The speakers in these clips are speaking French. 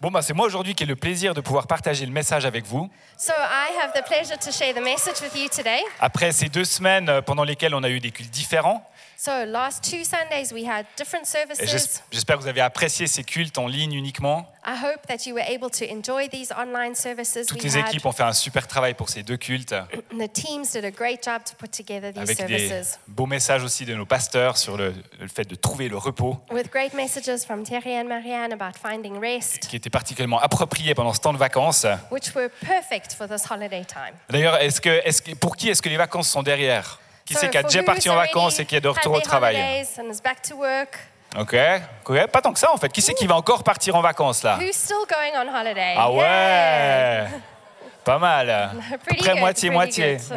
Bon, bah, c'est moi aujourd'hui qui ai le plaisir de pouvoir partager le message avec vous. So I have the pleasure to share the message with you today. Après ces deux semaines euh, pendant lesquelles on a eu des cultes différents, So last two Sundays we had different et j'es- services. j'espère que vous avez apprécié ces cultes en ligne uniquement. I hope that you were able to enjoy these online services Toutes we les had. équipes ont fait un super travail pour ces deux cultes, The teams did a great job to put together these avec des services. beaux messages aussi de nos pasteurs sur le, le fait de trouver le repos, With great messages from Thierry and Marianne about finding rest, qui était particulièrement approprié pendant ce temps de vacances. which were perfect for this holiday time. D'ailleurs, est-ce que, est-ce que- pour qui est-ce que les vacances sont derrière? Qui So c'est qui a for déjà parti en vacances et qui est de retour au travail? Ok, ok, pas tant que ça en fait. Qui c'est qui va encore partir en vacances là? Who's still going on holiday? Ah Yeah. ouais Pas mal. Près moitié-moitié.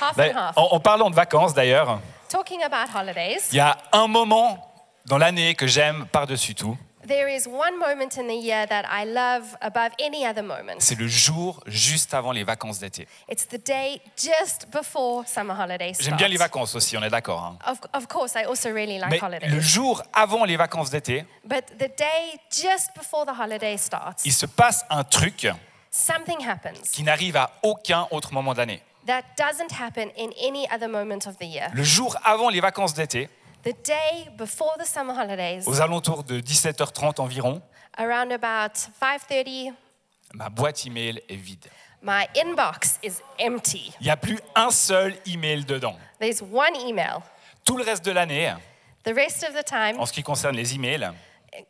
Ah. Ben. En, en parlant de vacances d'ailleurs, Talking about holidays, il y a un moment dans l'année que j'aime par-dessus tout. There is one moment in the year that I love above any other moment. C'est le jour juste avant les vacances d'été. It's the day just before summer holidays J'aime bien les vacances aussi, on est d'accord. hein. Of, of course, I also really like Mais holidays. le jour avant les vacances d'été, But the day just before the holiday starts, il se passe un truc something happens qui n'arrive à aucun autre moment de l'année. that doesn't happen in any other moment of the year. Le jour avant les vacances d'été, The day before the summer holidays, aux alentours de 17h30 environ, around about 5:30, ma boîte email est vide. my inbox is empty. Il n'y a plus un seul email dedans. There's one email. Tout le reste de l'année, The rest of the time, en ce qui concerne les emails,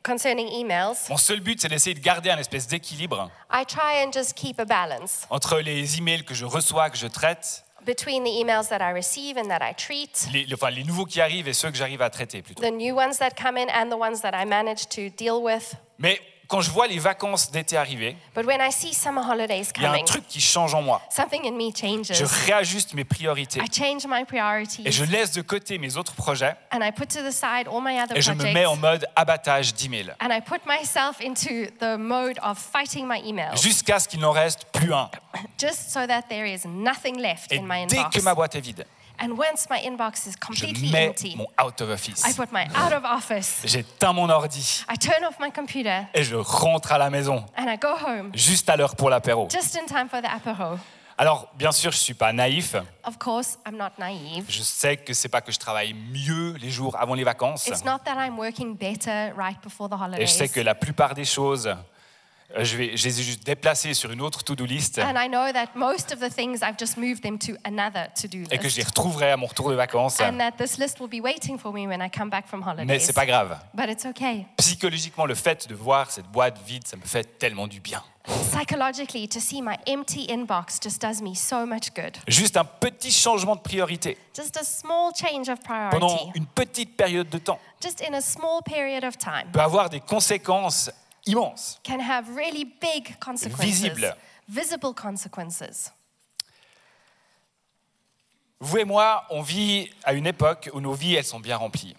concerning emails, mon seul but, c'est d'essayer de garder un espèce d'équilibre I try and just keep a balance entre les emails que je reçois, que je traite, between the emails that I receive and that I treat, les, enfin, les nouveaux qui arrivent et ceux que j'arrive à traiter plutôt. the new ones that come in and the ones that I manage to deal with. Mais quand je vois les vacances d'été arriver, But when I see summer holidays il y a un coming, truc qui change en moi. something in me changes. Je réajuste mes priorités I change my et priorities je laisse de côté mes autres projets and I put to the side all my other et je me mets en mode abattage d'emails and I put myself into the mode of fighting my emails jusqu'à ce qu'il n'en reste plus un. just so that there is nothing left Et in my dès inbox. que ma boîte est vide, And once my inbox is je completely mets empty, mon out of office. I put my out of office. J'éteins mon ordi I turn off my computer et je rentre à la maison and I go home juste à l'heure pour l'apéro. just in time for the apéro. Alors, bien sûr, je ne suis pas naïf. Of course, I'm not naive. Je sais que c'est pas que je travaille mieux les jours avant les vacances. It's not that I'm working better right before the Et je sais holidays. que la plupart des choses, je, vais, je les ai juste déplacées sur une autre to-do list And I know that most of the things I've just moved them to another to-do et que je les list. retrouverai à mon retour de vacances. And that this list will be waiting for me when I come back from Mais c'est pas grave. But it's okay. Psychologiquement, le fait de voir cette boîte vide, ça me fait tellement du bien. Psychologically, to see my empty inbox just does me so much good. Juste un petit changement de priorité Just a small change of pendant priority, une petite période de temps just in a small period of time, peut avoir des conséquences immenses. can have really big consequences, Visible. visible consequences. Vous et moi, on vit à une époque où nos vies, elles sont bien remplies.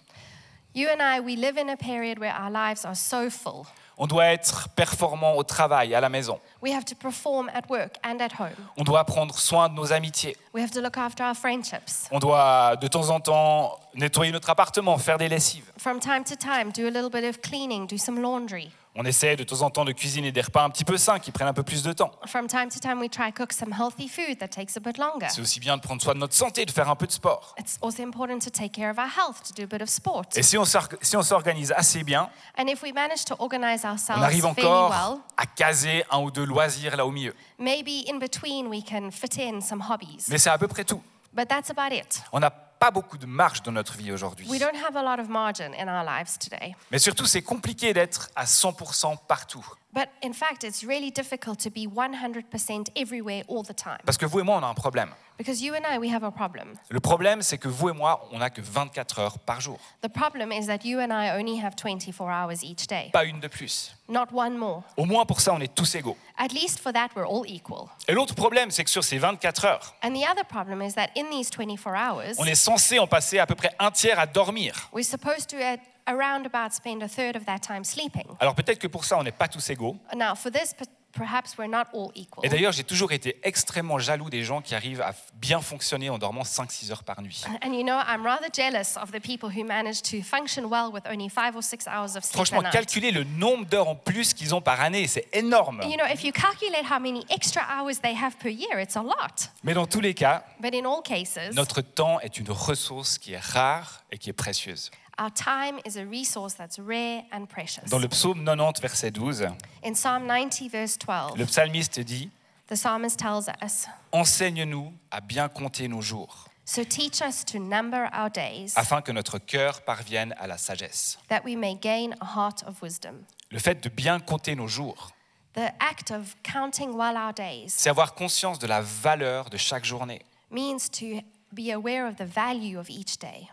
You and I, we live in a period where our lives are so full. On doit être performant au travail, à la maison. We have to perform at work and at home. On doit prendre soin de nos amitiés. We have to look after our friendships. On doit de temps en temps nettoyer notre appartement, faire des lessives. From time to time, do a little bit of cleaning, do some laundry. On essaie de temps en temps de cuisiner des repas un petit peu sains qui prennent un peu plus de temps. From time to time, we try cook some healthy food that takes a bit longer. C'est aussi bien de prendre soin de notre santé, de faire un peu de sport. It's also important to take care of our health, to do a bit of sport. Et si on si on s'organise assez bien, And if we manage to organize on ourselves arrive fairly encore well, à caser un ou deux loisirs là au milieu. maybe in between we can fit in some hobbies. Mais c'est à peu près tout. But that's about it. On n'a pas beaucoup de marge dans notre vie aujourd'hui. We don't have a lot of margin in our lives today. Mais surtout, c'est compliqué d'être à 100% partout. But in fact, it's really difficult to be 100% everywhere all the time. Parce que vous et moi, on a un problème. Because you and I, we have a problem. Le problème, c'est que vous et moi, on n'a que 24 heures par jour. The problem is that you and I only have 24 hours each day, Pas une de plus. not one more. Au moins pour ça, on est tous égaux. At least for that, we're all equal. Et l'autre problème, c'est que sur ces 24 heures, And the other problem is that in these 24 hours, on est censé en passer à peu près un tiers à dormir. we're supposed to at around about spend a third of that time sleeping. Alors peut-être que pour ça, on n'est pas tous égaux, Now, for this p- perhaps we're not all equal. Et d'ailleurs, j'ai toujours été extrêmement jaloux des gens qui arrivent à bien fonctionner en dormant 5-6 heures par nuit. And you know, I'm rather jealous of the people who manage to function well with only five or six hours of sleep Franchement, calculer le nombre d'heures en plus qu'ils ont par année, c'est énorme. You know, if you calculate how many extra hours they have per year, it's a lot. Mais dans tous les cas, But in all cases, notre temps est une ressource qui est rare et qui est précieuse. Our time is a resource that's rare and precious. Dans le psaume 90, verset 12, In Psalm 90, verse 12, le psalmiste dit the psalmist tells us, Enseigne-nous à bien compter nos jours, So teach us to number our days, afin que notre cœur parvienne à la sagesse. that we may gain a heart of wisdom. Le fait de bien compter nos jours, The act of counting well our days c'est avoir conscience de la valeur de chaque journée, means to be aware of the value of each day,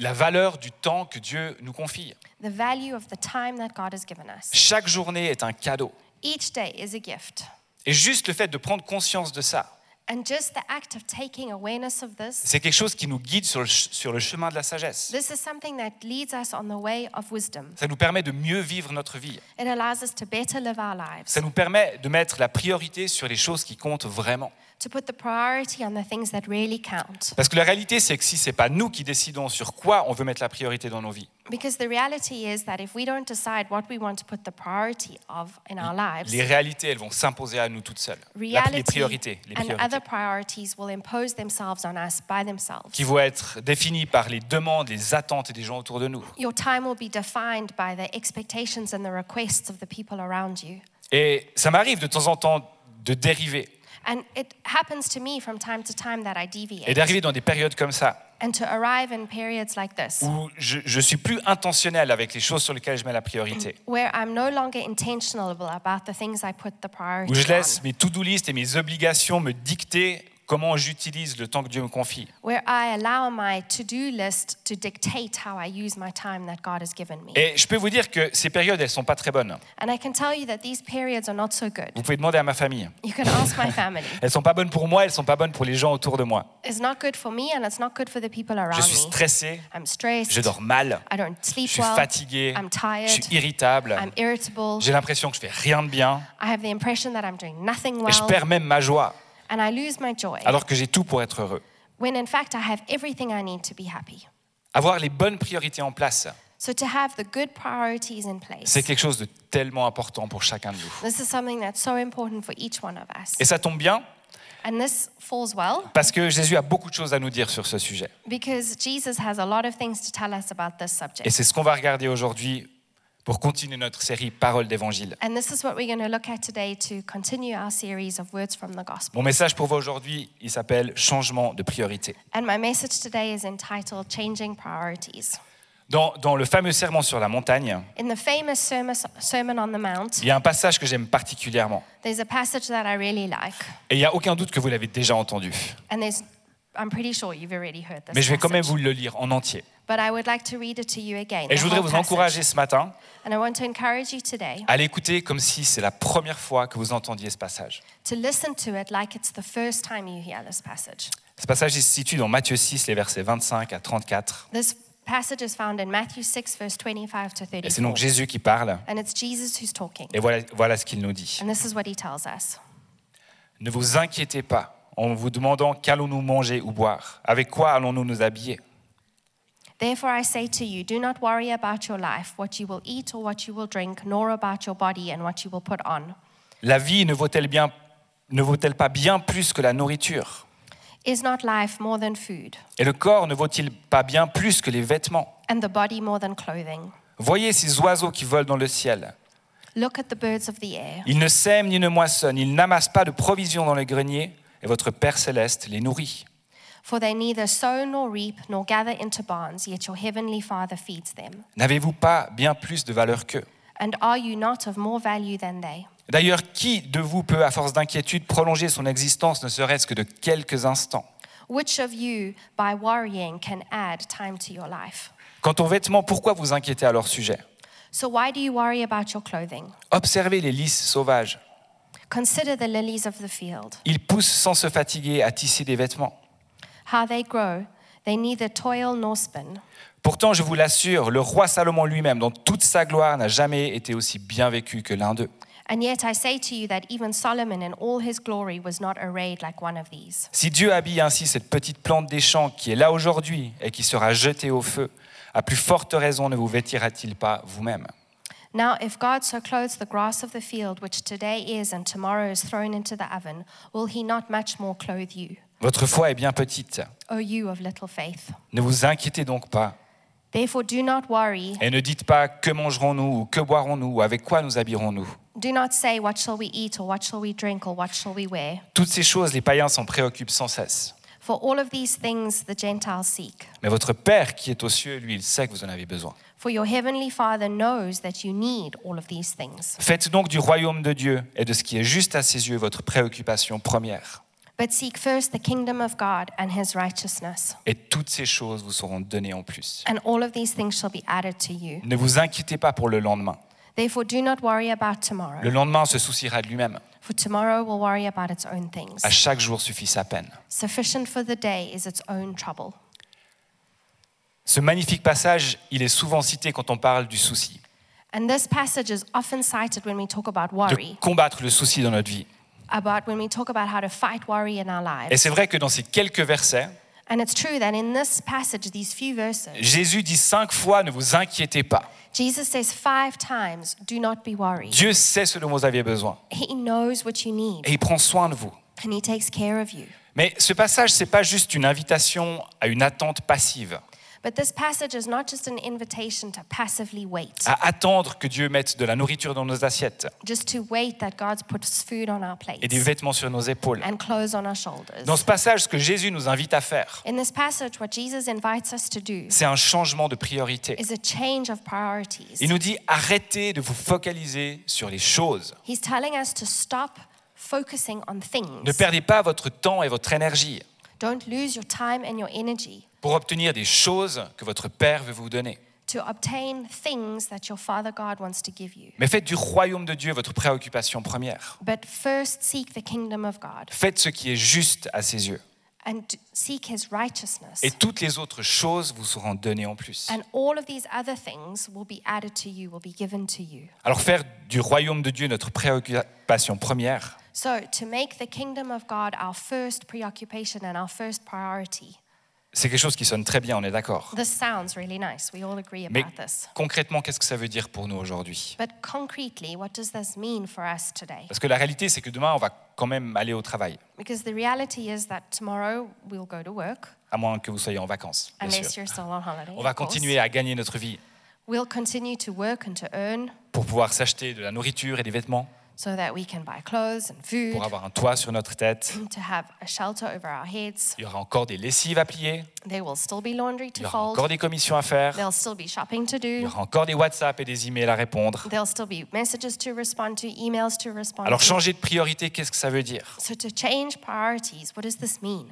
la valeur du temps que Dieu nous confie. the value of the time that God has given us. Chaque journée est un cadeau. Each day is a gift. Et juste le fait de prendre conscience de ça, And just the act of taking awareness of this, c'est quelque chose qui nous guide sur le, ch- sur le chemin de la sagesse. this is something that leads us on the way of wisdom. Ça nous permet de mieux vivre notre vie. It allows us to better live our lives, Ça nous permet de mettre la priorité sur les choses qui comptent vraiment. To put the priority on the things that really count. Parce que la réalité, c'est que si c'est pas nous qui décidons sur quoi on veut mettre la priorité dans nos vies, Because the reality is that if we don't decide what we want to put the priority of in our lives, les réalités, elles vont s'imposer à nous toutes seules. Les reality priorités, les and priorités, other priorities will impose themselves on us by themselves. qui vont être définies par les demandes, les attentes des gens autour de nous. Your time will be defined by the expectations and the requests of the people around you. Et ça m'arrive de temps en temps de dériver And it happens to me from time to time that I et deviate d'arriver dans des périodes comme ça. And to arrive in periods like this. Où je, je suis plus intentionnel avec les choses sur lesquelles je mets la priorité, where I'm no longer intentional about the things I put the priority où je laisse on, mes to-do list et mes obligations me dicter comment j'utilise le temps que Dieu me confie. where I allow my to-do list to dictate how I use my time that God has given me. Et je peux vous dire que ces périodes, elles sont pas très bonnes. And I can tell you that these periods are not so good. Vous pouvez demander à ma famille. You can ask my family. Elles sont pas bonnes pour moi, elles sont pas bonnes pour les gens autour de moi. It's not good for me and it's not good for the people Je around suis me. stressé, I'm stressed. je dors mal, I don't sleep je suis fatigué, I'm je tired. suis irritable, I'm irritable. j'ai l'impression que je fais rien de bien I have the impression that I'm doing nothing et je perds même ma joie And I lose my joy. alors que j'ai tout pour être heureux. When in fact I have everything I need to be happy. Avoir les bonnes priorités en place, So to have the good priorities in place. c'est quelque chose de tellement important pour chacun de nous. This is something that's so important for each one of us. Et ça tombe bien And this falls well parce que Jésus a beaucoup de choses à nous dire sur ce sujet. because Jesus has a lot of things to tell us about this Et subject. c'est ce qu'on va regarder aujourd'hui pour continuer notre série Paroles d'évangile. And this is what we're going to look at today to continue our series of words from the gospel. Mon message pour vous aujourd'hui, il s'appelle Changement de priorité. And my message today is entitled Changing Priorities. Dans, dans le fameux serment sur la montagne, In the famous Sermon Sermon on the Mount, il y a un passage que j'aime particulièrement. there's a passage that I really like. Et il n'y a aucun doute que vous l'avez déjà entendu. And I'm pretty sure you've already heard this. Mais je vais quand même passage. vous le lire en entier. But I would like to read it to you again. Et the je voudrais whole vous passage. encourager ce matin And I want to encourage you today à l'écouter comme si c'est la première fois que vous entendiez ce passage. to listen to it like it's the first time you hear this passage. Ce passage il se situe dans Matthieu 6, les versets 25 à 34. This passage is found in Matthew 6, verse 25 to Et c'est donc 34. Jésus qui parle. And it's Jesus who's talking. Et voilà, voilà ce qu'il nous dit. And this is what he tells us. Ne vous inquiétez pas en vous demandant qu'allons-nous manger ou boire? Avec quoi allons-nous nous habiller? Therefore, I say to you, do not worry about your life, what you will eat or what you will drink, nor about your body and what you will put on. La vie ne vaut-elle bien ne vaut-elle pas bien plus que la nourriture? Is not life more than food, Et le corps ne vaut-il pas bien plus que les vêtements? And the body more than clothing? Voyez ces oiseaux qui volent dans le ciel. Look at the birds of the air. Ils ne sèment ni ne moissonnent, ils n'amassent pas de provisions dans les greniers, et votre Père céleste les nourrit. For they neither sow nor reap nor gather into barns, yet your heavenly Father feeds them. N'avez-vous pas bien plus de valeur qu'eux? And are you not of more value than they? D'ailleurs, qui de vous peut, à force d'inquiétude, prolonger son existence ne serait-ce que de quelques instants? Which of you, by worrying, can add time to your life? Quant aux vêtements, pourquoi vous inquiétez à leur sujet? So why do you worry about your clothing? Observez les lys sauvages. Consider the lilies of the field, Ils poussent sans se fatiguer à tisser des vêtements. how they grow. They neither toil nor spin. Pourtant, je vous l'assure, le roi Salomon lui-même, dans toute sa gloire, n'a jamais été aussi bien vécu que l'un d'eux. And yet I say to you that even Solomon in all his glory was not arrayed like one of these. Si Dieu habille ainsi cette petite plante des champs qui est là aujourd'hui et qui sera jetée au feu, à plus forte raison ne vous vêtira-t-il pas vous-même Now, if God so clothes the grass of the field, which today is and tomorrow is thrown into the oven, will he not much more clothe you, Votre foi est bien petite. O you of little faith? Ne vous inquiétez donc pas Therefore, do not worry. et ne dites pas que mangerons-nous ou que boirons-nous ou avec quoi nous habillerons-nous? Do not say, What shall we eat, or what shall we drink, or what shall we wear? Toutes ces choses, les païens s'en préoccupent sans cesse. For all of these things the Gentiles seek. Mais votre Père qui est aux cieux, lui, il sait que vous en avez besoin. For your heavenly Father knows that you need all of these things. Faites donc du royaume de Dieu et de ce qui est juste à ses yeux votre préoccupation première. But seek first the kingdom of God and his righteousness, Et toutes ces choses vous seront données en plus. and all of these things shall be added to you. Ne vous inquiétez pas pour le lendemain. Therefore, do not worry about tomorrow, Le lendemain se souciera de lui-même. for tomorrow will worry about its own things. À chaque jour suffit sa peine. Sufficient for the day is its own trouble. Ce magnifique passage, il est souvent cité quand on parle du souci, And this passage is often cited when we talk about de worry, combattre le souci dans notre vie. about when we talk about how to fight worry in our Et lives. c'est vrai que dans ces quelques versets, And it's true that in this passage, these few verses, Jésus dit cinq fois ne vous inquiétez pas. Jesus says five times, Do not be worried. Dieu sait ce dont vous aviez besoin He knows what you need et il prend soin de vous. and He takes care of you. Mais ce passage, c'est pas juste une invitation à une attente passive, But this passage is not just an invitation to passively wait, à attendre que Dieu mette de la nourriture dans nos assiettes just to wait that God puts food on our et des plates vêtements sur nos épaules. and clothes on our shoulders. Dans ce passage, ce que Jésus nous invite à faire, In this passage, what Jesus invites us to do c'est un changement de priorité. is a change of priorities. Il nous dit arrêtez de vous focaliser sur les choses. He's telling us to stop focusing on Ne things. perdez pas votre temps et votre énergie Don't lose your time and your energy pour obtenir des choses que votre Père veut vous donner. to obtain things that your Father God wants to give you. Mais faites du royaume de Dieu votre préoccupation première. But first, seek the kingdom of God Faites ce qui est juste à ses yeux. and seek his righteousness. Et toutes les autres choses vous seront données en plus. And all of these other things will be added to you, will be given to you. Alors faire du royaume de Dieu notre préoccupation première, So, to make the kingdom of God our first preoccupation and our first priority, c'est quelque chose qui sonne très bien, on est d'accord. this sounds really nice. We all agree Mais about this. concrètement, qu'est-ce que ça veut dire pour nous aujourd'hui? But concretely, what does this mean for us today? Parce que la réalité, c'est que demain, on va quand même aller au travail, Because the reality is that tomorrow we'll go to work, à moins que vous soyez en vacances. bien unless sûr. you're still on holiday. On va of course. continuer à gagner notre vie We'll continue to work and to earn pour pouvoir s'acheter de la nourriture et des vêtements, so that we can buy clothes and food, pour avoir un toit sur notre tête. to have a shelter over our heads. Il y aura encore des lessives à plier, There will still be laundry il to y aura encore des commissions à faire, There'll still be shopping to il y do. aura encore des WhatsApp et des emails à répondre. There'll still be messages to respond to, emails to respond Alors to. changer de priorité, qu'est-ce que ça veut dire? So, to change priorities, what does this mean?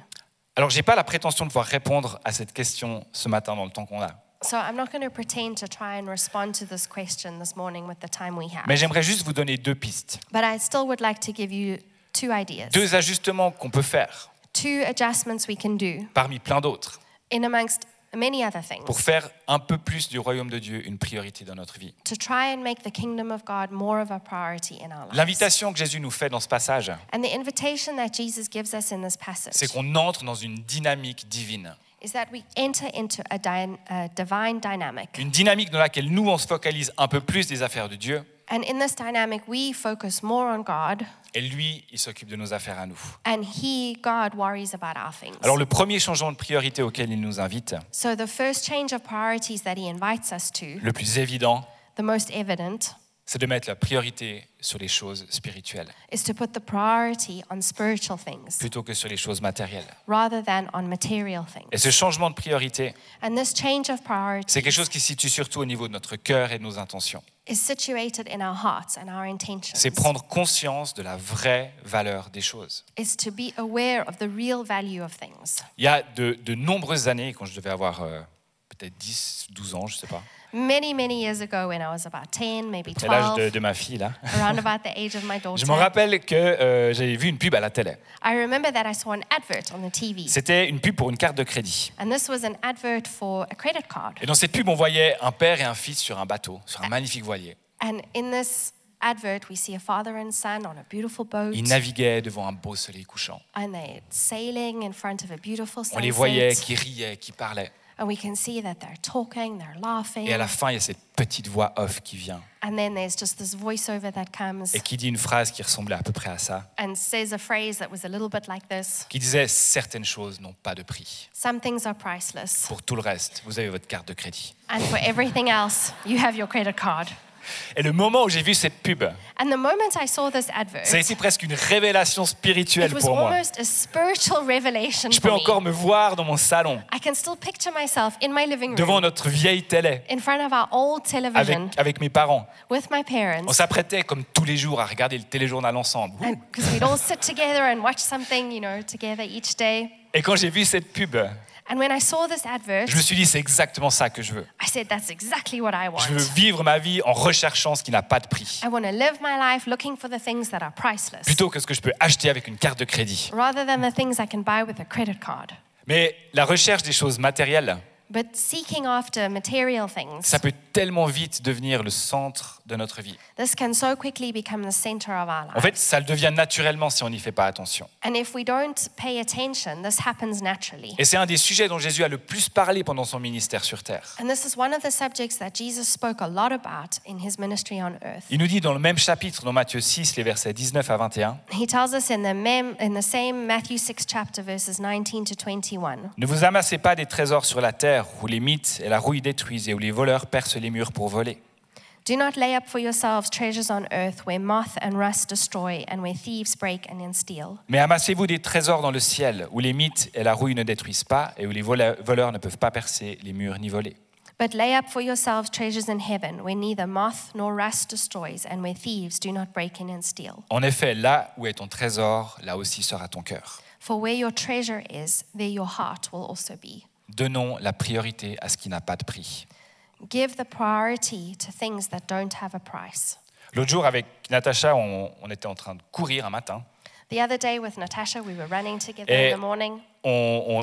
Alors j'ai pas la prétention de pouvoir répondre à cette question ce matin dans le temps qu'on a. So, I'm not going to pretend to try and respond to this question this morning with the time we have. Mais j'aimerais juste vous donner deux pistes, But I still would like to give you two ideas, deux ajustements qu'on peut faire two adjustments we can do parmi plein d'autres in amongst many other pour things faire un peu plus du royaume de Dieu une priorité dans notre vie. to try and make the kingdom of God more of a priority in our lives. L'invitation que Jésus nous fait dans ce passage, And the invitation that Jesus gives us in this c'est passage qu'on entre dans une dynamique divine. Is that we enter into a, dy- a divine dynamic. Une dynamique dans laquelle nous, on se focalise un peu plus des affaires de Dieu And in this dynamic, we focus more on God, et lui, il s'occupe de nos affaires à nous. and He, God, worries about our things. Alors le premier changement de priorité auquel il nous invite, So, the first change of priorities that He invites us to, le plus évident, the most evident, c'est de mettre la priorité sur les choses spirituelles is to put the priority on spiritual things plutôt que sur les choses matérielles. rather than on material Et ce changement de priorité, And this change of priority c'est quelque chose qui se situe surtout au niveau de notre cœur et de nos intentions. is situated in our hearts and our intentions. C'est prendre conscience de la vraie valeur des choses. Is to be aware of the real value of things. Il y a de, de nombreuses années, quand je devais avoir euh, peut-être 10, 12 ans, je ne sais pas, Many, many years ago, when I was about 10, maybe c'est l'âge 12, de, de ma fille là, around about the age of my daughter, je me rappelle que euh, j'avais vu une pub à la télé. I remember that I saw an advert on the TV. C'était une pub pour une carte de crédit. And this was an advert for a credit card. Et dans cette pub, on voyait un père et un fils sur un bateau, sur un magnifique voilier. And in this advert, we see a father and son on a beautiful boat, Ils naviguaient devant un beau soleil couchant. and they're sailing in front of a beautiful On les voyait sunset. qui riaient, qui parlaient. And we can see that they're talking, they're laughing. Et à la fin, il y a cette petite voix off qui vient And then there's just this voiceover that comes et qui dit une phrase qui ressemblait à peu près à ça, and says a phrase that was a little bit like this qui disait certaines choses n'ont pas de prix. Some things are priceless. Pour tout le reste, vous avez votre carte de crédit. And for everything else, you have your credit card. Et le moment où j'ai vu cette pub, And the moment I saw this advert, ça a été presque une révélation it spirituelle was pour moi. almost a spiritual revelation Je peux me. encore me voir dans mon salon, I can still picture myself in my living devant room notre vieille télé, in front of our old avec, mes parents. with my parents. On s'apprêtait comme tous les jours à regarder le téléjournal ensemble. Because we'd all sit together and watch something, you know, together each day. Et quand j'ai vu cette pub, And when I saw this advert, je me suis dit c'est exactement ça que je veux. I said, that's exactly what I Je veux want. vivre ma vie en recherchant ce qui n'a pas de prix, I want to live my life looking for the things that are priceless plutôt que ce que je peux acheter avec une carte de crédit. rather than the things I can buy with a credit card. Mais la recherche des choses matérielles, But seeking after material things, ça peut tellement vite devenir le centre de notre vie. this can so quickly become the center of our En life. fait, ça le devient naturellement si on n'y fait pas attention. And if we don't pay attention, this happens naturally. Et c'est un des sujets dont Jésus a le plus parlé pendant son ministère sur terre. And this is one of the subjects that Jesus spoke a lot about in his ministry on earth. Il nous dit dans le même chapitre, dans Matthieu 6, les versets 19 à 21, He tells us in the, mem- in the same Matthew 6 chapter, verses 19 to 21. Ne vous amassez pas des trésors sur la terre où les mythes et la rouille détruisent et où les voleurs percent les murs pour voler. Do not lay up for yourselves treasures on earth where moth and rust destroy and where thieves break and then steal. Mais amassez-vous des trésors dans le ciel où les mythes et la rouille ne détruisent pas et où les voleurs ne peuvent pas percer les murs ni voler. But lay up for yourselves treasures in heaven where neither moth nor rust destroys and where thieves do not break in and steal. En effet, là où est ton trésor, là aussi sera ton cœur. For where your treasure is, there your heart will also be. Donnons la priorité à ce qui n'a pas de prix. Give the priority to things that don't have a price. L'autre jour, avec Natacha, on, on était en train de courir un matin. The other day with Natasha, we were running together Et- in the morning. On,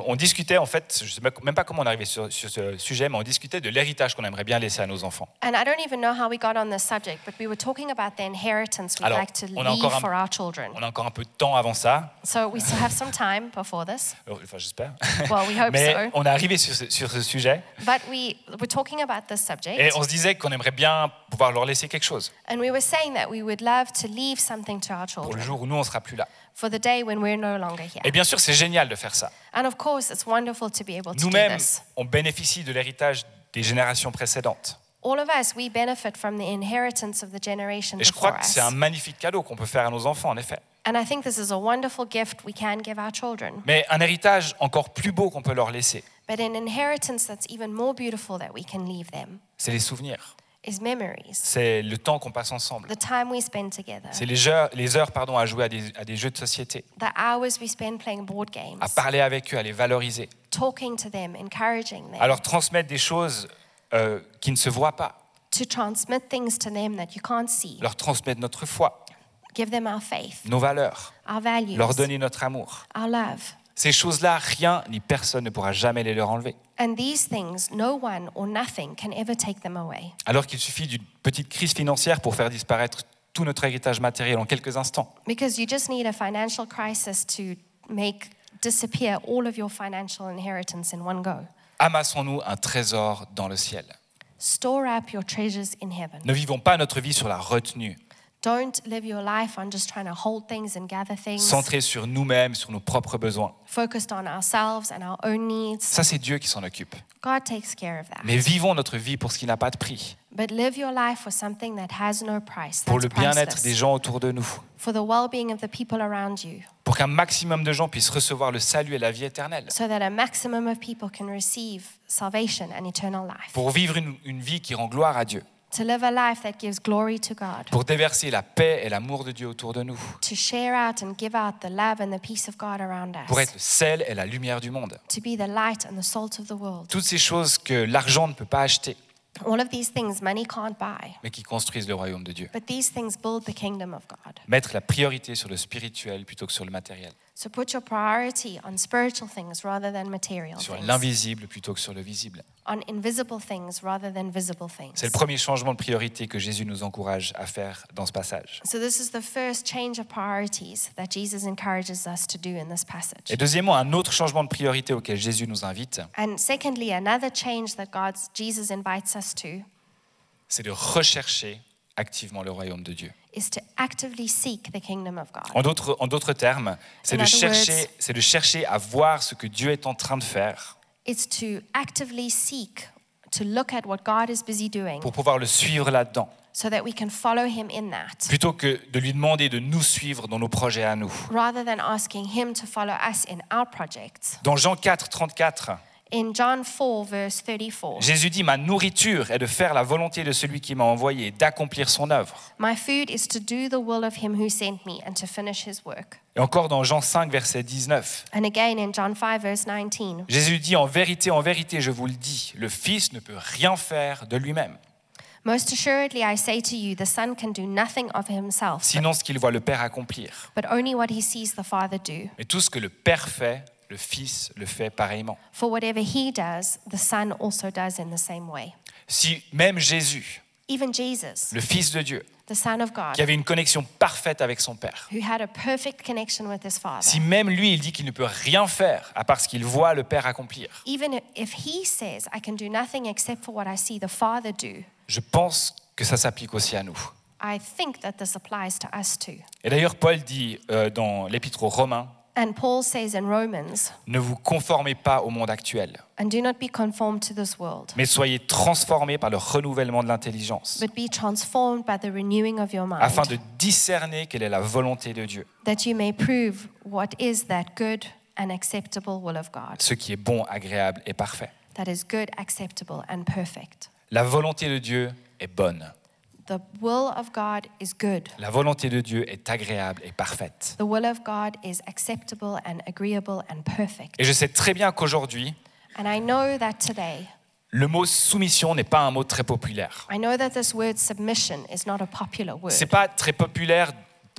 on- on discutait, en fait, je ne sais même pas comment on arrivé sur, sur ce sujet, mais on discutait de l'héritage qu'on aimerait bien laisser à nos enfants. And I don't even know how we got on this subject, but we were talking about the inheritance we'd Alors, like to on a leave encore un- for our children. On a encore un peu de temps avant ça, So we still have some time before this. euh, enfin j'espère. Well, we hope Mais so. on est arrivé sur ce, sur ce sujet But we were talking about this et subject, on se disait qu'on aimerait bien pouvoir leur laisser quelque chose and we were saying that we would love to leave something to our pour le children jour où nous on sera plus là. For the day when we're no longer here. Et bien sûr, c'est génial de faire ça. And of course, it's wonderful to be able to do Nous-mêmes, this. on bénéficie de l'héritage des générations précédentes. All of us, we benefit from the inheritance of the generation Et je crois before que us. c'est un magnifique cadeau qu'on peut faire à nos enfants, en effet. And I think this is a wonderful gift we can give our children. Mais un héritage encore plus beau qu'on peut leur laisser, But an inheritance that's even more beautiful that we can leave them c'est les souvenirs. Is memories, C'est le temps qu'on passe ensemble. the time we spend together, C'est les heures, les heures pardon, à jouer à des, à des jeux de société, the hours we spend playing board games, à parler avec eux, à les valoriser, talking to them, encouraging them, à leur transmettre des choses euh, qui ne se voient pas, to transmit things to them that you can't see, leur transmettre notre foi, give them our faith, nos valeurs, our values, leur donner notre amour. our love. Ces choses-là, rien ni personne ne pourra jamais les leur enlever. And these things, no one or nothing can ever take them away. Alors qu'il suffit d'une petite crise financière pour faire disparaître tout notre héritage matériel en quelques instants. Because you just need a financial crisis to make disappear all of your financial inheritance in one go. Amassons-nous un trésor dans le ciel. Store up your treasures in heaven. Ne vivons pas notre vie sur la retenue, Don't live your life on just trying to hold things and gather things, centrés sur nous-mêmes, sur nos propres besoins. focused on ourselves and our own needs. Ça, c'est Dieu qui s'en occupe. God takes care of that. Mais vivons notre vie pour ce qui n'a pas de prix, But live your life for something that has no price. pour That's le bien-être des gens autour de nous, For the well-being of the people around you, pour qu'un maximum de gens puissent recevoir le salut et la vie éternelle, so that a maximum of people can receive salvation and eternal life. pour vivre une, une vie qui rend gloire à Dieu, To live a life that gives glory to God. pour déverser la paix et l'amour de Dieu autour de nous, To share out and give out the love and the peace of God around us. pour être le sel et la lumière du monde. To be the light and the salt of the world. Toutes ces choses que l'argent ne peut pas acheter, All of these things money can't buy. mais qui construisent le royaume de Dieu. But these things build the kingdom of God. Mettre la priorité sur le spirituel plutôt que sur le matériel. So put your priority on spiritual things rather than material sur things, l'invisible plutôt que sur le visible. on invisible things rather than visible things. C'est le premier changement de priorité que Jésus nous encourage à faire dans ce passage. So this is the first change of priorities that Jesus encourages us to do in this passage. Et deuxièmement, un autre changement de priorité auquel Jésus nous invite, And secondly, another change that God's Jesus invites us to c'est de rechercher activement le royaume de Dieu. Is to actively seek the kingdom of God. En d'autres, en d'autres termes, c'est de, chercher, c'est de chercher à voir ce que Dieu est en train de faire It's to actively seek to look at what God is busy doing pour pouvoir le suivre là-dedans, so that we can follow him in that plutôt que de lui demander de nous suivre dans nos projets à nous. rather than asking him to follow us in our projects. Dans Jean 4, 34, In John 4 verse 34, Jésus dit, ma nourriture est de faire la volonté de celui qui m'a envoyé et d'accomplir son œuvre. my food is to do the will of him who sent me and to finish his work. Et encore dans Jean 5, verset 19, And again in John 5 verse 19, Jésus dit, en vérité, en vérité, je vous le dis, le Fils ne peut rien faire de lui-même, Most assuredly I say to you, the Son can do nothing of himself, sinon ce qu'il voit le Père accomplir. but only what he sees the Father do. Mais tout ce que le Père fait, le Fils le fait pareillement. For whatever he does, the Son also does in the same way. Si même Jésus, Even Jesus, le Fils de Dieu, the Son of God, qui avait une connexion parfaite avec son Père, who had a perfect connection with his Father, si même lui, il dit qu'il ne peut rien faire à part ce qu'il voit le Père accomplir, even if he says, I can do nothing except for what I see the Father do, je pense que ça s'applique aussi à nous. I think that this applies to us too. Et d'ailleurs, Paul dit euh, dans l'Épître aux Romains, And Paul says in Romans, ne vous conformez pas au monde actuel, and do not be conformed to this world, mais soyez transformés par le renouvellement de l'intelligence, but be transformed by the renewing of your mind, afin de discerner quelle est la volonté de Dieu, that you may prove what is that good and acceptable will of God, ce qui est bon, agréable et parfait. that is good, acceptable, and perfect. La volonté de Dieu est bonne. The will of God is good. La volonté de Dieu est agréable et parfaite. The will of God is acceptable and agreeable and perfect. Et je sais très bien qu'aujourd'hui, And I know that today, le mot soumission n'est pas un mot très populaire. I know that this word submission is not a popular word. C'est pas très populaire,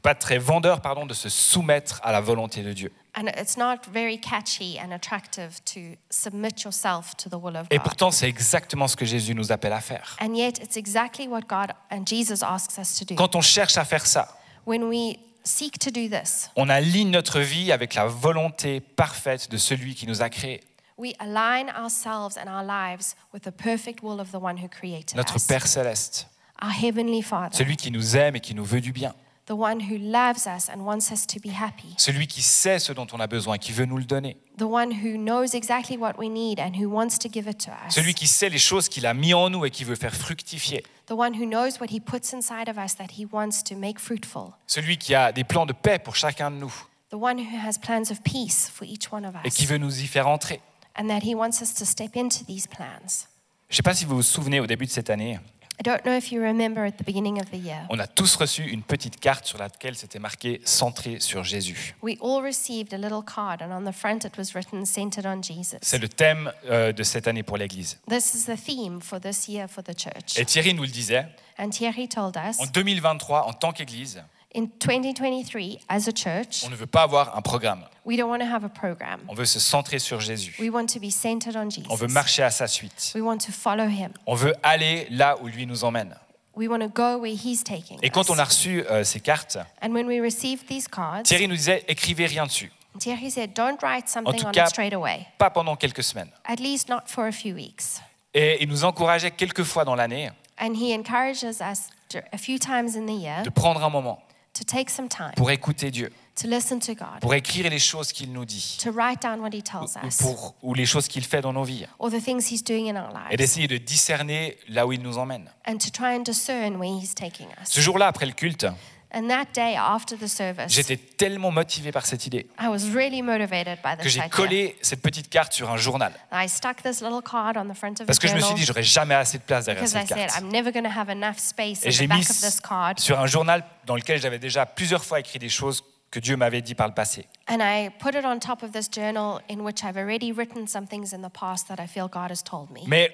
pas très vendeur, pardon, de se soumettre à la volonté de Dieu. And it's not very catchy and attractive to submit yourself to the will of Et God. pourtant, c'est exactement ce que Jésus nous appelle à faire. And yet, it's exactly what God and Jesus asks us to do. Quand on cherche à faire ça, When we seek to do this, on aligne notre vie avec la volonté parfaite de celui qui nous a créés, we align ourselves and our lives with the perfect will of the one who created notre us, Père céleste, our Heavenly Father, celui qui nous aime et qui nous veut du bien, the one who loves us and wants us to be happy, celui qui sait ce dont on a besoin et qui veut nous le donner, the one who knows exactly what we need and who wants to give it to us, celui qui sait les choses qu'il a mis en nous et qui veut faire fructifier, the one who knows what He puts inside of us that He wants to make fruitful, celui qui a des plans de paix pour chacun de nous. The one who has plans of peace for each one of et us, qui veut nous y faire entrer. and that He wants us to step into these plans. Je ne sais pas si vous vous souvenez, au début de cette année, I don't know if you remember at the beginning of the year, on a tous reçu une petite carte sur laquelle c'était marqué Centré sur Jésus. we all received a little card, and on the front it was written centered on Jesus. C'est le thème euh, de cette année pour l'Église. This is the theme for this year for the church. Et Thierry nous le disait, And Thierry told us en 2023, en tant qu'Église, in 2023, as a church, on ne veut pas avoir un programme. we don't want to have a program. On veut se centrer sur Jésus. We want to be centered on On veut Jesus. marcher à sa suite. We want to follow him. On veut aller là où lui nous emmène. We want to go where he's taking Et quand us. on a reçu euh, ces cartes, And when we received these cards, Thierry nous disait écrivez rien dessus, Thierry said, don't write something tout on cas- it straight away, pas pendant quelques semaines. at least not for a few weeks. Et il nous encourageait quelques fois dans l'année And he encourages us a few times in the year de prendre un moment to take some time pour écouter Dieu, to listen to God, pour écrire les choses qu'il nous dit, to write down what he tells ou, us, pour- ou les choses qu'il fait dans nos vies, or the things he's doing in our et lives, d'essayer de discerner là où il nous emmène. and to try and discern where he's taking Ce us. jour-là, après le culte, And that day after the service, j'étais tellement motivé par cette idée I was really motivated by que j'ai collé cette petite carte sur un journal. I stuck this little card on the front of Parce que je me suis journal dit, j'aurais jamais assez de place derrière because I cette said carte. I'm never going to have enough space Et in j'ai the mis back of this card. sur un journal dans lequel j'avais déjà plusieurs fois écrit des choses que Dieu m'avait dit par le passé. And I put it on top of this journal in which I've already written some things in the past that I feel God has told me. Mais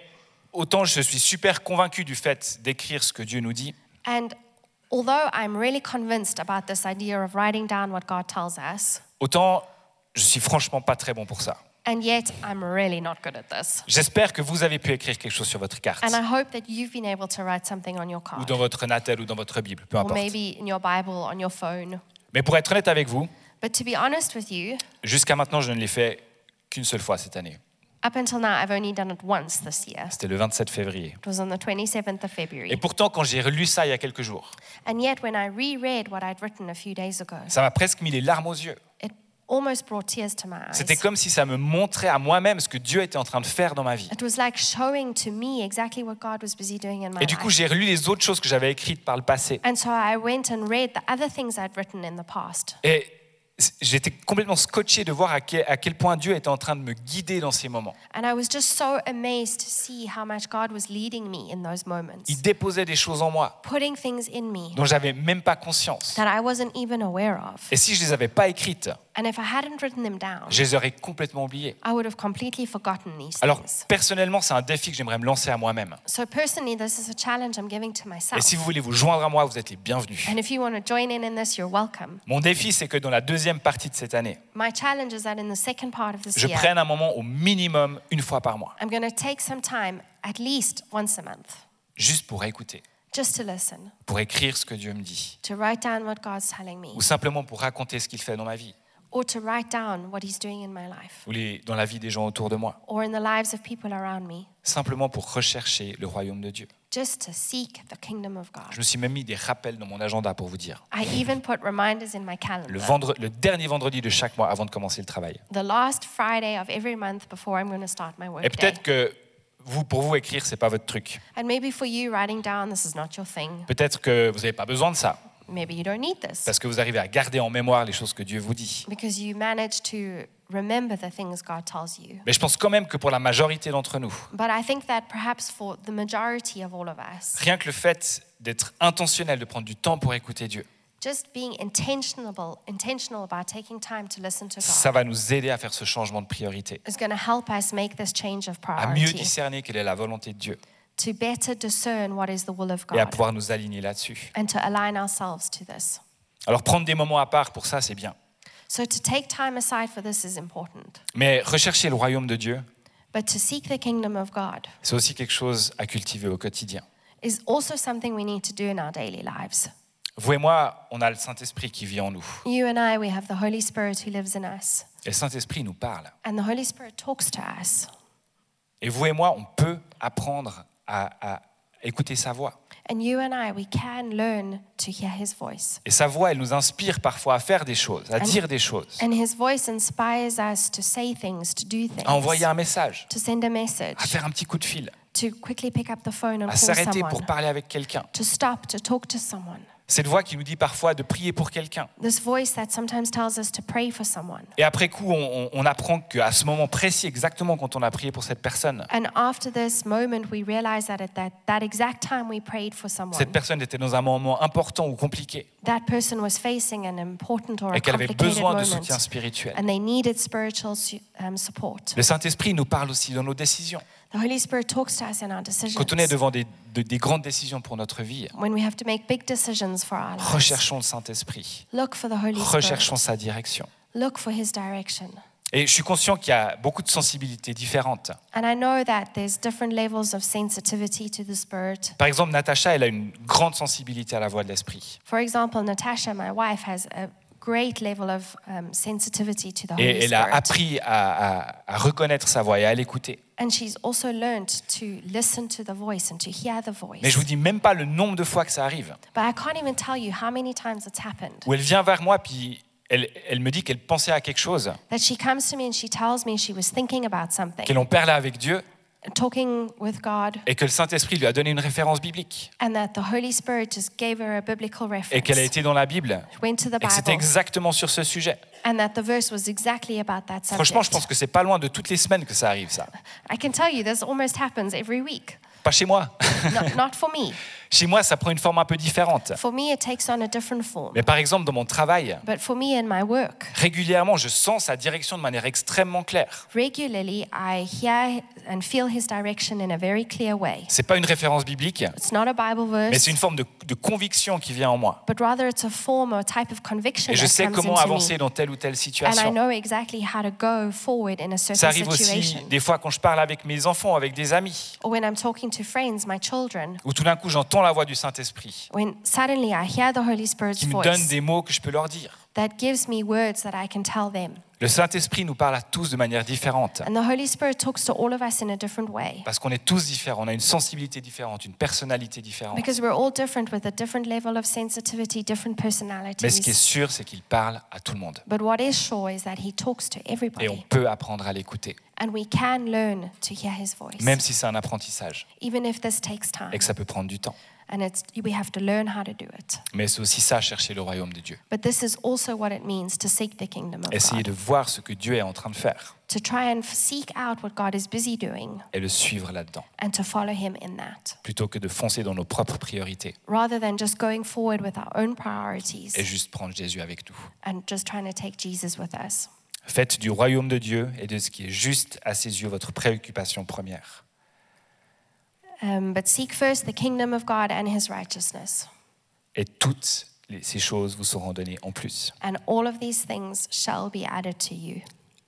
autant je suis super convaincu du fait d'écrire ce que Dieu nous dit, And Although I'm really convinced about this idea of writing down what God tells us, autant je suis franchement pas très bon pour ça. and yet I'm really not good at this. J'espère que vous avez pu écrire quelque chose sur votre carte, And I hope that you've been able to write something on your ou card, dans votre Natel, ou dans votre Bible, peu or importe. maybe in your Bible, on your phone. Mais pour être honnête avec vous, But to be honest with you, jusqu'à maintenant, je ne l'ai fait qu'une seule fois cette année. Up until now, I've only done it once this year. C'était le 27 février. It was on the 27th of Et February. pourtant, quand j'ai relu ça il y a quelques jours, And yet, when I reread what I'd written a few days ago, ça m'a presque mis les larmes aux yeux. it almost brought tears to my eyes. C'était comme si ça me montrait à moi-même ce que Dieu était en train de faire dans ma vie. It was like showing to me exactly what God was busy doing in my Et du coup, j'ai relu les autres choses que j'avais écrites par le passé. And so I went and read the other things I'd written in the past. Et j'étais complètement scotché de voir à quel, à quel point Dieu était en train de me guider dans ces moments. And I was just so amazed to see how much God was leading me in those moments, Il déposait des choses en moi putting things in me dont j'avais même pas conscience. that I wasn't even aware of. Et si je les avais pas écrites, And if I hadn't written them down, je les aurais complètement oubliées. I would have completely forgotten these Alors things. personnellement, c'est un défi que j'aimerais me lancer à moi-même. So personally, this is a challenge I'm giving to Et myself. si vous voulez vous joindre à moi, vous êtes les bienvenus. And if you want to join in in this, you're welcome. Mon défi, c'est que dans la deuxième partie de cette année, My challenge is that in the second part of this je year, prenne un moment au minimum une fois par mois, I'm going to take some time, at least once a month, juste pour écouter, just to listen, pour écrire ce que Dieu me dit, to write down what God's telling me, ou simplement pour raconter ce qu'il fait dans ma vie, or to write down what He's doing in my life, ou les- dans la vie des gens autour de moi, or in the lives of people around me, simplement pour rechercher le royaume de Dieu. just to seek the kingdom of God. Je me suis même mis des rappels dans mon agenda pour vous dire. I even put reminders in my Le, calendar. vendre- le dernier vendredi de chaque mois avant de commencer le travail. The last Friday of every month before I'm going to start my Et peut-être que vous, pour vous, écrire, c'est pas votre truc. And maybe for you, writing down this is not your thing. Peut-être que vous n'avez pas besoin de ça, Maybe you don't need this parce que vous arrivez à garder en mémoire les choses que Dieu vous dit. because you manage to remember the things God tells you. Mais je pense quand même que pour la majorité d'entre nous, But I think that perhaps for the majority of all of us, rien que le fait d'être intentionnel, de prendre du temps pour écouter Dieu, just being intentional, intentional about taking time to listen to God ça va nous aider à faire ce changement de priorité, is going to help us make this change of à mieux priority, discerner quelle est la volonté de Dieu to better discern what is the will of et à God, pouvoir nous aligner là-dessus. and to align ourselves to this. Alors prendre des moments à part pour ça, c'est bien. So to take time aside for this is important. Mais rechercher le royaume de Dieu, But to seek the kingdom of God c'est aussi quelque chose à cultiver au quotidien. is also something we need to do in our daily lives. Vous et moi, on a le Saint-Esprit qui vit en nous. You and I, we have the Holy Spirit who lives in us, Et le Saint-Esprit nous parle. and the Holy Spirit talks to us. Et vous et moi, on peut apprendre à, à écouter sa voix. And you and I, we can learn to hear his voice. Et sa voix, elle nous inspire parfois à faire des choses, à dire des choses, And his voice inspires us to say things, to do à envoyer things, un message, to send a message, à faire un petit coup de fil, to quickly pick up the phone and à s'arrêter pour parler avec quelqu'un. to stop, to talk to someone. Cette voix qui nous dit parfois de prier pour quelqu'un. This voice that sometimes tells us to pray for someone. Et après coup, on, apprend qu'à ce moment précis, exactement quand on a prié pour cette personne, And after this moment, we realize that at that, that exact time we prayed for someone, cette personne était dans un moment important ou compliqué that person was facing an important or a et qu'elle avait besoin de soutien spirituel. and they needed spiritual su- um, support. Le Saint-Esprit nous parle aussi dans nos décisions. The Holy Spirit talks to us in our decisions. Quand on est devant des, de- des grandes décisions pour notre vie, When we have to make big decisions for our lives, recherchons le Saint-Esprit, look for the Holy recherchons Spirit. sa direction. Look for His direction. Et je suis conscient qu'il y a beaucoup de sensibilités différentes. And I know that there's different levels of sensitivity to the Spirit. Par exemple, Natacha, elle a une grande sensibilité à la voix de l'Esprit. For example, Natasha, my wife, has a great level of um, sensitivity to the Holy Et elle a Spirit. appris à, à- à reconnaître sa voix et à l'écouter. And she's also learned to listen to the voice and to hear the voice. Mais je vous dis même pas le nombre de fois que ça arrive. But I can't even tell you how many times it's happened. Où elle vient vers moi, puis elle, elle me dit qu'elle pensait à quelque chose, That she comes to me and she tells me she was thinking about something, qu'elle en parlait avec Dieu, talking with God, et que le Saint-Esprit lui a donné une référence biblique, and that the Holy Spirit just gave her a biblical et qu'elle a reference. été dans la Bible, Went to the et que c'était Bible, exactement sur ce sujet. and that the verse was exactly about that subject. Franchement, je pense que c'est pas loin de toutes les semaines que ça arrive, ça. I can tell you this almost happens every week. Pas chez moi. Not, not for me. Chez moi, ça prend une forme un peu différente. For me, it takes on a different form. Mais par exemple, dans mon travail, But for me in my work, régulièrement, je sens sa direction de manière extrêmement claire. regularly I hear and feel his direction in a very clear way. C'est pas une référence biblique, It's not a Bible mais verse, c'est une forme de, de conviction qui vient en moi. but rather it's a form or type of conviction Et je that sais comes comment into avancer me. dans telle ou telle And I situation. know exactly how to go forward in a Ça certain arrive aussi situation. des fois quand je parle avec mes enfants, avec des amis, Or when I'm talking to friends, my children, où tout d'un coup j'entends la voix du Saint-Esprit when suddenly I hear the Holy Spirit's qui me donne voice des mots que je peux leur dire. that gives me words that I can tell them. Le Saint-Esprit nous parle à tous de manière différente. And the Holy Spirit talks to all of us in a different way. Parce qu'on est tous différents, on a une sensibilité différente, une personnalité différente. Because we're all different with a different level of sensitivity, different Mais ce qui est personalities. sûr, c'est qu'il parle à tout le monde. But what is sure is that He talks to Et on everybody. peut apprendre à l'écouter, And we can learn to hear His voice, même si c'est un apprentissage even if this takes time. et que ça peut prendre du temps. And it's, we have to learn how to do it. Mais c'est aussi ça, chercher le royaume de Dieu. But this is also what it means to seek the kingdom of Essayer God. de voir ce que Dieu est en train de faire To try and seek out what God is busy doing et le suivre là-dedans, and to follow Him in that. plutôt que de foncer dans nos propres priorités rather than just going forward with our own priorities et juste prendre Jésus avec nous. and just trying to take Jesus with us. Faites du royaume de Dieu et de ce qui est juste à ses yeux votre préoccupation première. Um, but seek first the kingdom of God and his righteousness, Et toutes les- ces choses vous seront données en plus, and all of these things shall be added to you.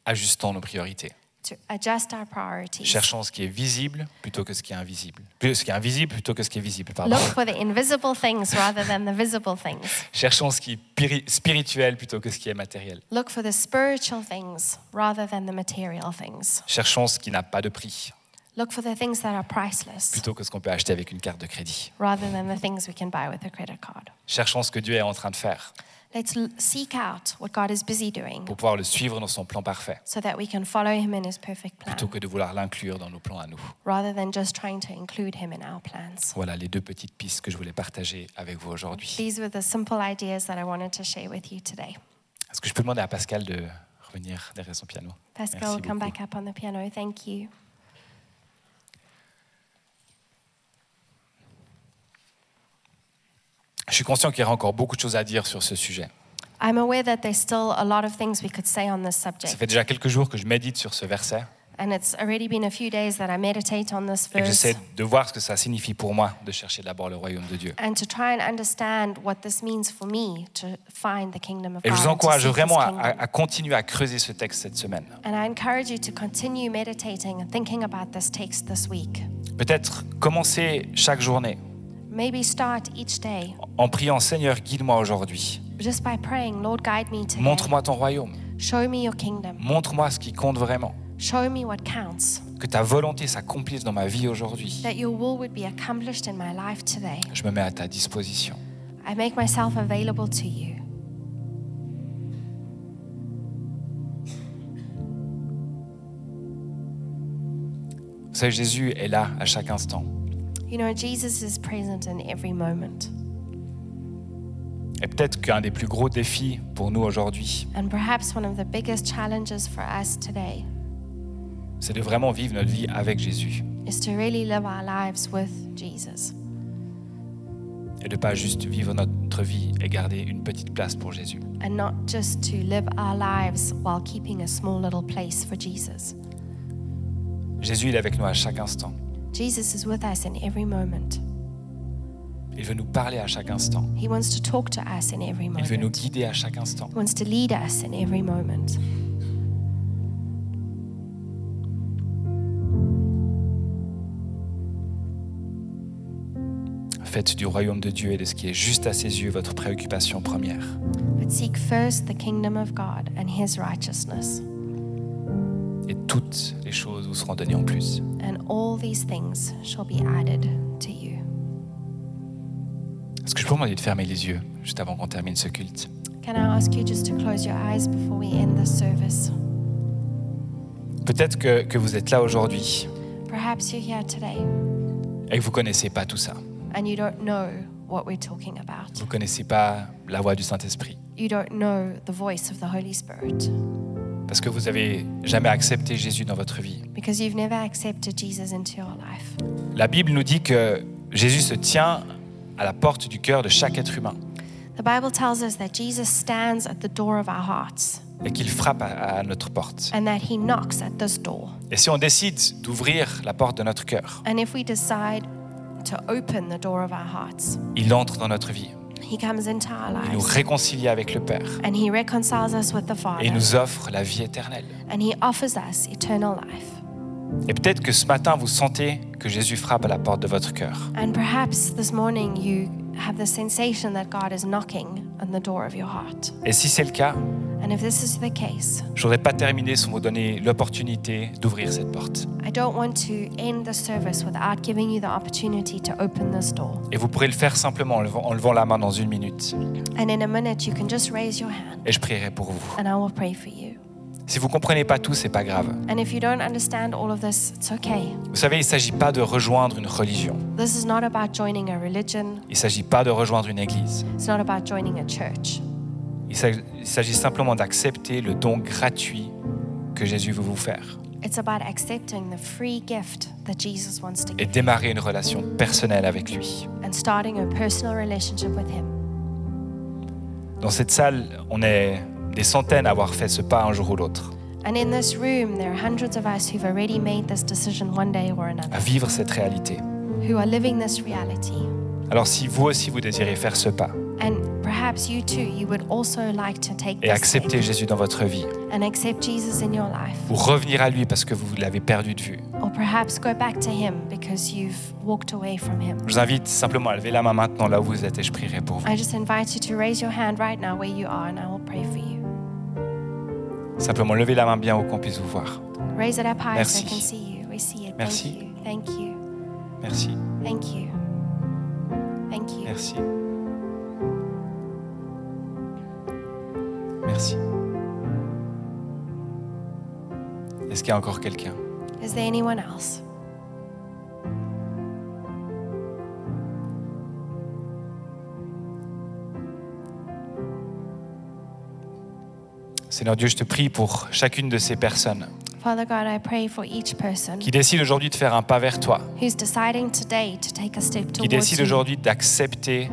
ajustant nos priorités. To adjust our priorities. Cherchons ce qui est visible plutôt que ce qui est invisible. Ce qui est invisible plutôt que ce qui est visible, pardon. Look for the invisible things rather than the visible things. Cherchons ce qui est piri- spirituel plutôt que ce qui est matériel. Look for the spiritual things rather than the material things. Cherchons ce qui n'a pas de prix Look for the things that are priceless plutôt que ce qu'on peut acheter avec une carte de crédit. rather than the things we can buy with a credit card. Cherchons ce que Dieu est en train de faire Let's seek out what God is busy doing pour pouvoir le suivre dans son plan parfait so that we can follow him in his perfect plan. plutôt que de vouloir l'inclure dans nos plans à nous. rather than just trying to include him in our plans. Voilà les deux petites pistes que je voulais partager avec vous aujourd'hui. These were the simple ideas that I wanted to share with you today. Est-ce que je peux demander à Pascal de revenir derrière son piano? Pascal, Merci come beaucoup. back up on the piano. Thank you. Je suis conscient qu'il y aura encore beaucoup de choses à dire sur ce sujet. I'm aware that there's still a lot of things we could say on this Ça subject. fait déjà quelques jours que je médite sur ce verset And it's already been a few days that I meditate on this et que verse j'essaie de voir ce que ça signifie pour moi de chercher d'abord le royaume de Dieu. and to try and understand what this means for me to find the kingdom of Et je God. vous and to encourage seek His vraiment à, kingdom. à- à continuer à creuser ce texte cette semaine. And I encourage you to continue meditating and thinking about this text this week. Peut-être commencer chaque journée Maybe start each day en priant Seigneur, guide-moi aujourd'hui. just by praying, Lord, guide me today. Montre-moi ton royaume. Show me your kingdom. Montre-moi ce qui compte vraiment. Show me what counts. Que ta volonté s'accomplisse dans ma vie aujourd'hui. That your will would be accomplished in my life today. Je me mets à ta disposition. I make myself available to you. Vous savez, Jésus est là à chaque instant. You know, Jesus is present in every moment. Et peut-être qu'un des plus gros défis pour nous aujourd'hui, And perhaps one of the biggest challenges for us today c'est de vraiment vivre notre vie avec Jésus. is to really live our lives with Jesus Et de pas juste vivre notre vie et garder une petite place pour Jésus. and not just to live our lives while keeping a small little place for Jesus. Jésus, il est avec nous à chaque instant. Jesus is with us in every moment. Il veut nous parler à chaque instant. He wants to talk to us in every Il veut nous moment. guider à chaque instant. He wants to lead us in every moment. Faites du royaume de Dieu et de ce qui est juste à ses yeux votre préoccupation première. But seek first the kingdom of God and his righteousness, toutes les choses vous seront données en plus. and all these things shall be added to you. Est-ce que je peux vous demander de fermer les yeux juste avant qu'on termine ce culte? Can I ask you just to close your eyes before we end this service? Peut-être que, que vous êtes là aujourd'hui Perhaps you're here today et que vous ne connaissez pas tout ça. and you don't know what we're talking about. Vous ne connaissez pas la voix du Saint-Esprit. You don't know the voice of the Holy Spirit Parce que vous n'avez jamais accepté Jésus dans votre vie. because you've never accepted Jesus into your life. La Bible nous dit que Jésus se tient à la porte du cœur de chaque être humain The Bible tells us that Jesus stands at the door of our hearts et qu'il frappe à, à notre porte. and that he knocks at this door. Et si on décide d'ouvrir la porte de notre cœur, And if we decide to open the door of our hearts, il entre dans notre vie. He comes into our Il nous réconcilie avec le Père and he reconciles us with the et Father nous offre la vie éternelle. and he offers us eternal life. Et peut-être que ce matin, vous sentez que Jésus frappe à la porte de votre cœur. And perhaps this morning you have the sensation that God is knocking on the door of your heart. Et si c'est le cas, And if this is the case, je voudrais pas terminer sans vous donner l'opportunité d'ouvrir cette porte. I don't want to end the service without giving you the opportunity to open this door. Et vous pourrez le faire simplement en levant, en levant la main dans une minute. And in a minute, you can just raise your hand Et je prierai pour vous. and I will pray for you. Si vous comprenez pas tout, c'est pas grave. And if you don't understand all of this, it's okay. Vous savez, il ne s'agit pas de rejoindre une religion. This is not about joining a religion, Il ne s'agit pas de rejoindre une église. it's not about joining a church. Il s'ag- il s'agit simplement d'accepter le don gratuit que Jésus veut vous faire It's about accepting the free gift that Jesus wants to et give démarrer une relation personnelle avec lui. and starting a personal relationship with Him. Dans cette salle, on est des centaines à avoir fait ce pas un jour ou l'autre, And in this room, there are hundreds of us who've already made this decision one day or another, à vivre cette réalité. who are living this reality. Alors si vous aussi vous désirez faire ce pas And perhaps you too, you would also like to take et accepter Jésus dans votre vie, and accept Jesus in your life. ou revenir à lui parce que vous l'avez perdu de vue, Or perhaps go back to Him because you've walked away from Him. je vous invite simplement à lever la main maintenant là où vous êtes et je prierai pour vous. I just invite you to raise your hand right now where you are and I will pray for you. Simplement levez la main bien haut qu'on puisse vous voir. Raise it up high so Merci. I can see you. We see it. Merci. Thank you. Thank you. Merci, Thank you. Thank you. merci. Merci. Est-ce qu'il y a encore quelqu'un? Is there anyone else? Seigneur Dieu, je te prie pour chacune de ces personnes Father God, I pray for each person qui décident aujourd'hui de faire un pas vers toi, who's deciding today to take a step qui towards décident you, aujourd'hui d'accepter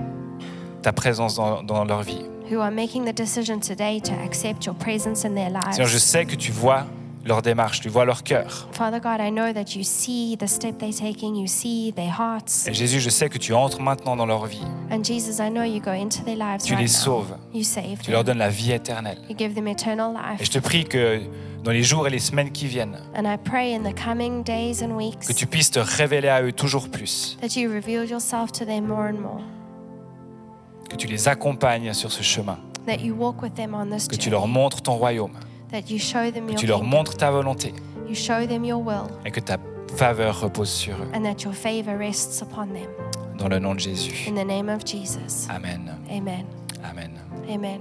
ta présence dans, dans leur vie. who are making the decision today to accept your presence in their Seigneur, je sais que tu vois leur démarche, tu vois leur cœur. Father God, I know that you see the step they're taking, you see their hearts. Et Jésus, je sais que tu entres maintenant dans leur vie. And Jesus, I know you go into their lives Tu right les now. sauves. You save Tu leur them. donnes la vie éternelle. You give them eternal Et life. je te prie que dans les jours et les semaines qui viennent, And I pray in the coming days and weeks que tu puisses te révéler à eux toujours plus, that you reveal yourself to them more and more, que tu les accompagnes sur ce chemin, that you walk with them on this que tu leur montres ton royaume, that you show them que your tu leur montres ta volonté you show them your will, et que ta faveur repose sur eux. and that your favor rests upon them. Dans le nom de Jésus. In the name of Jesus. Amen. Amen. Amen. Amen.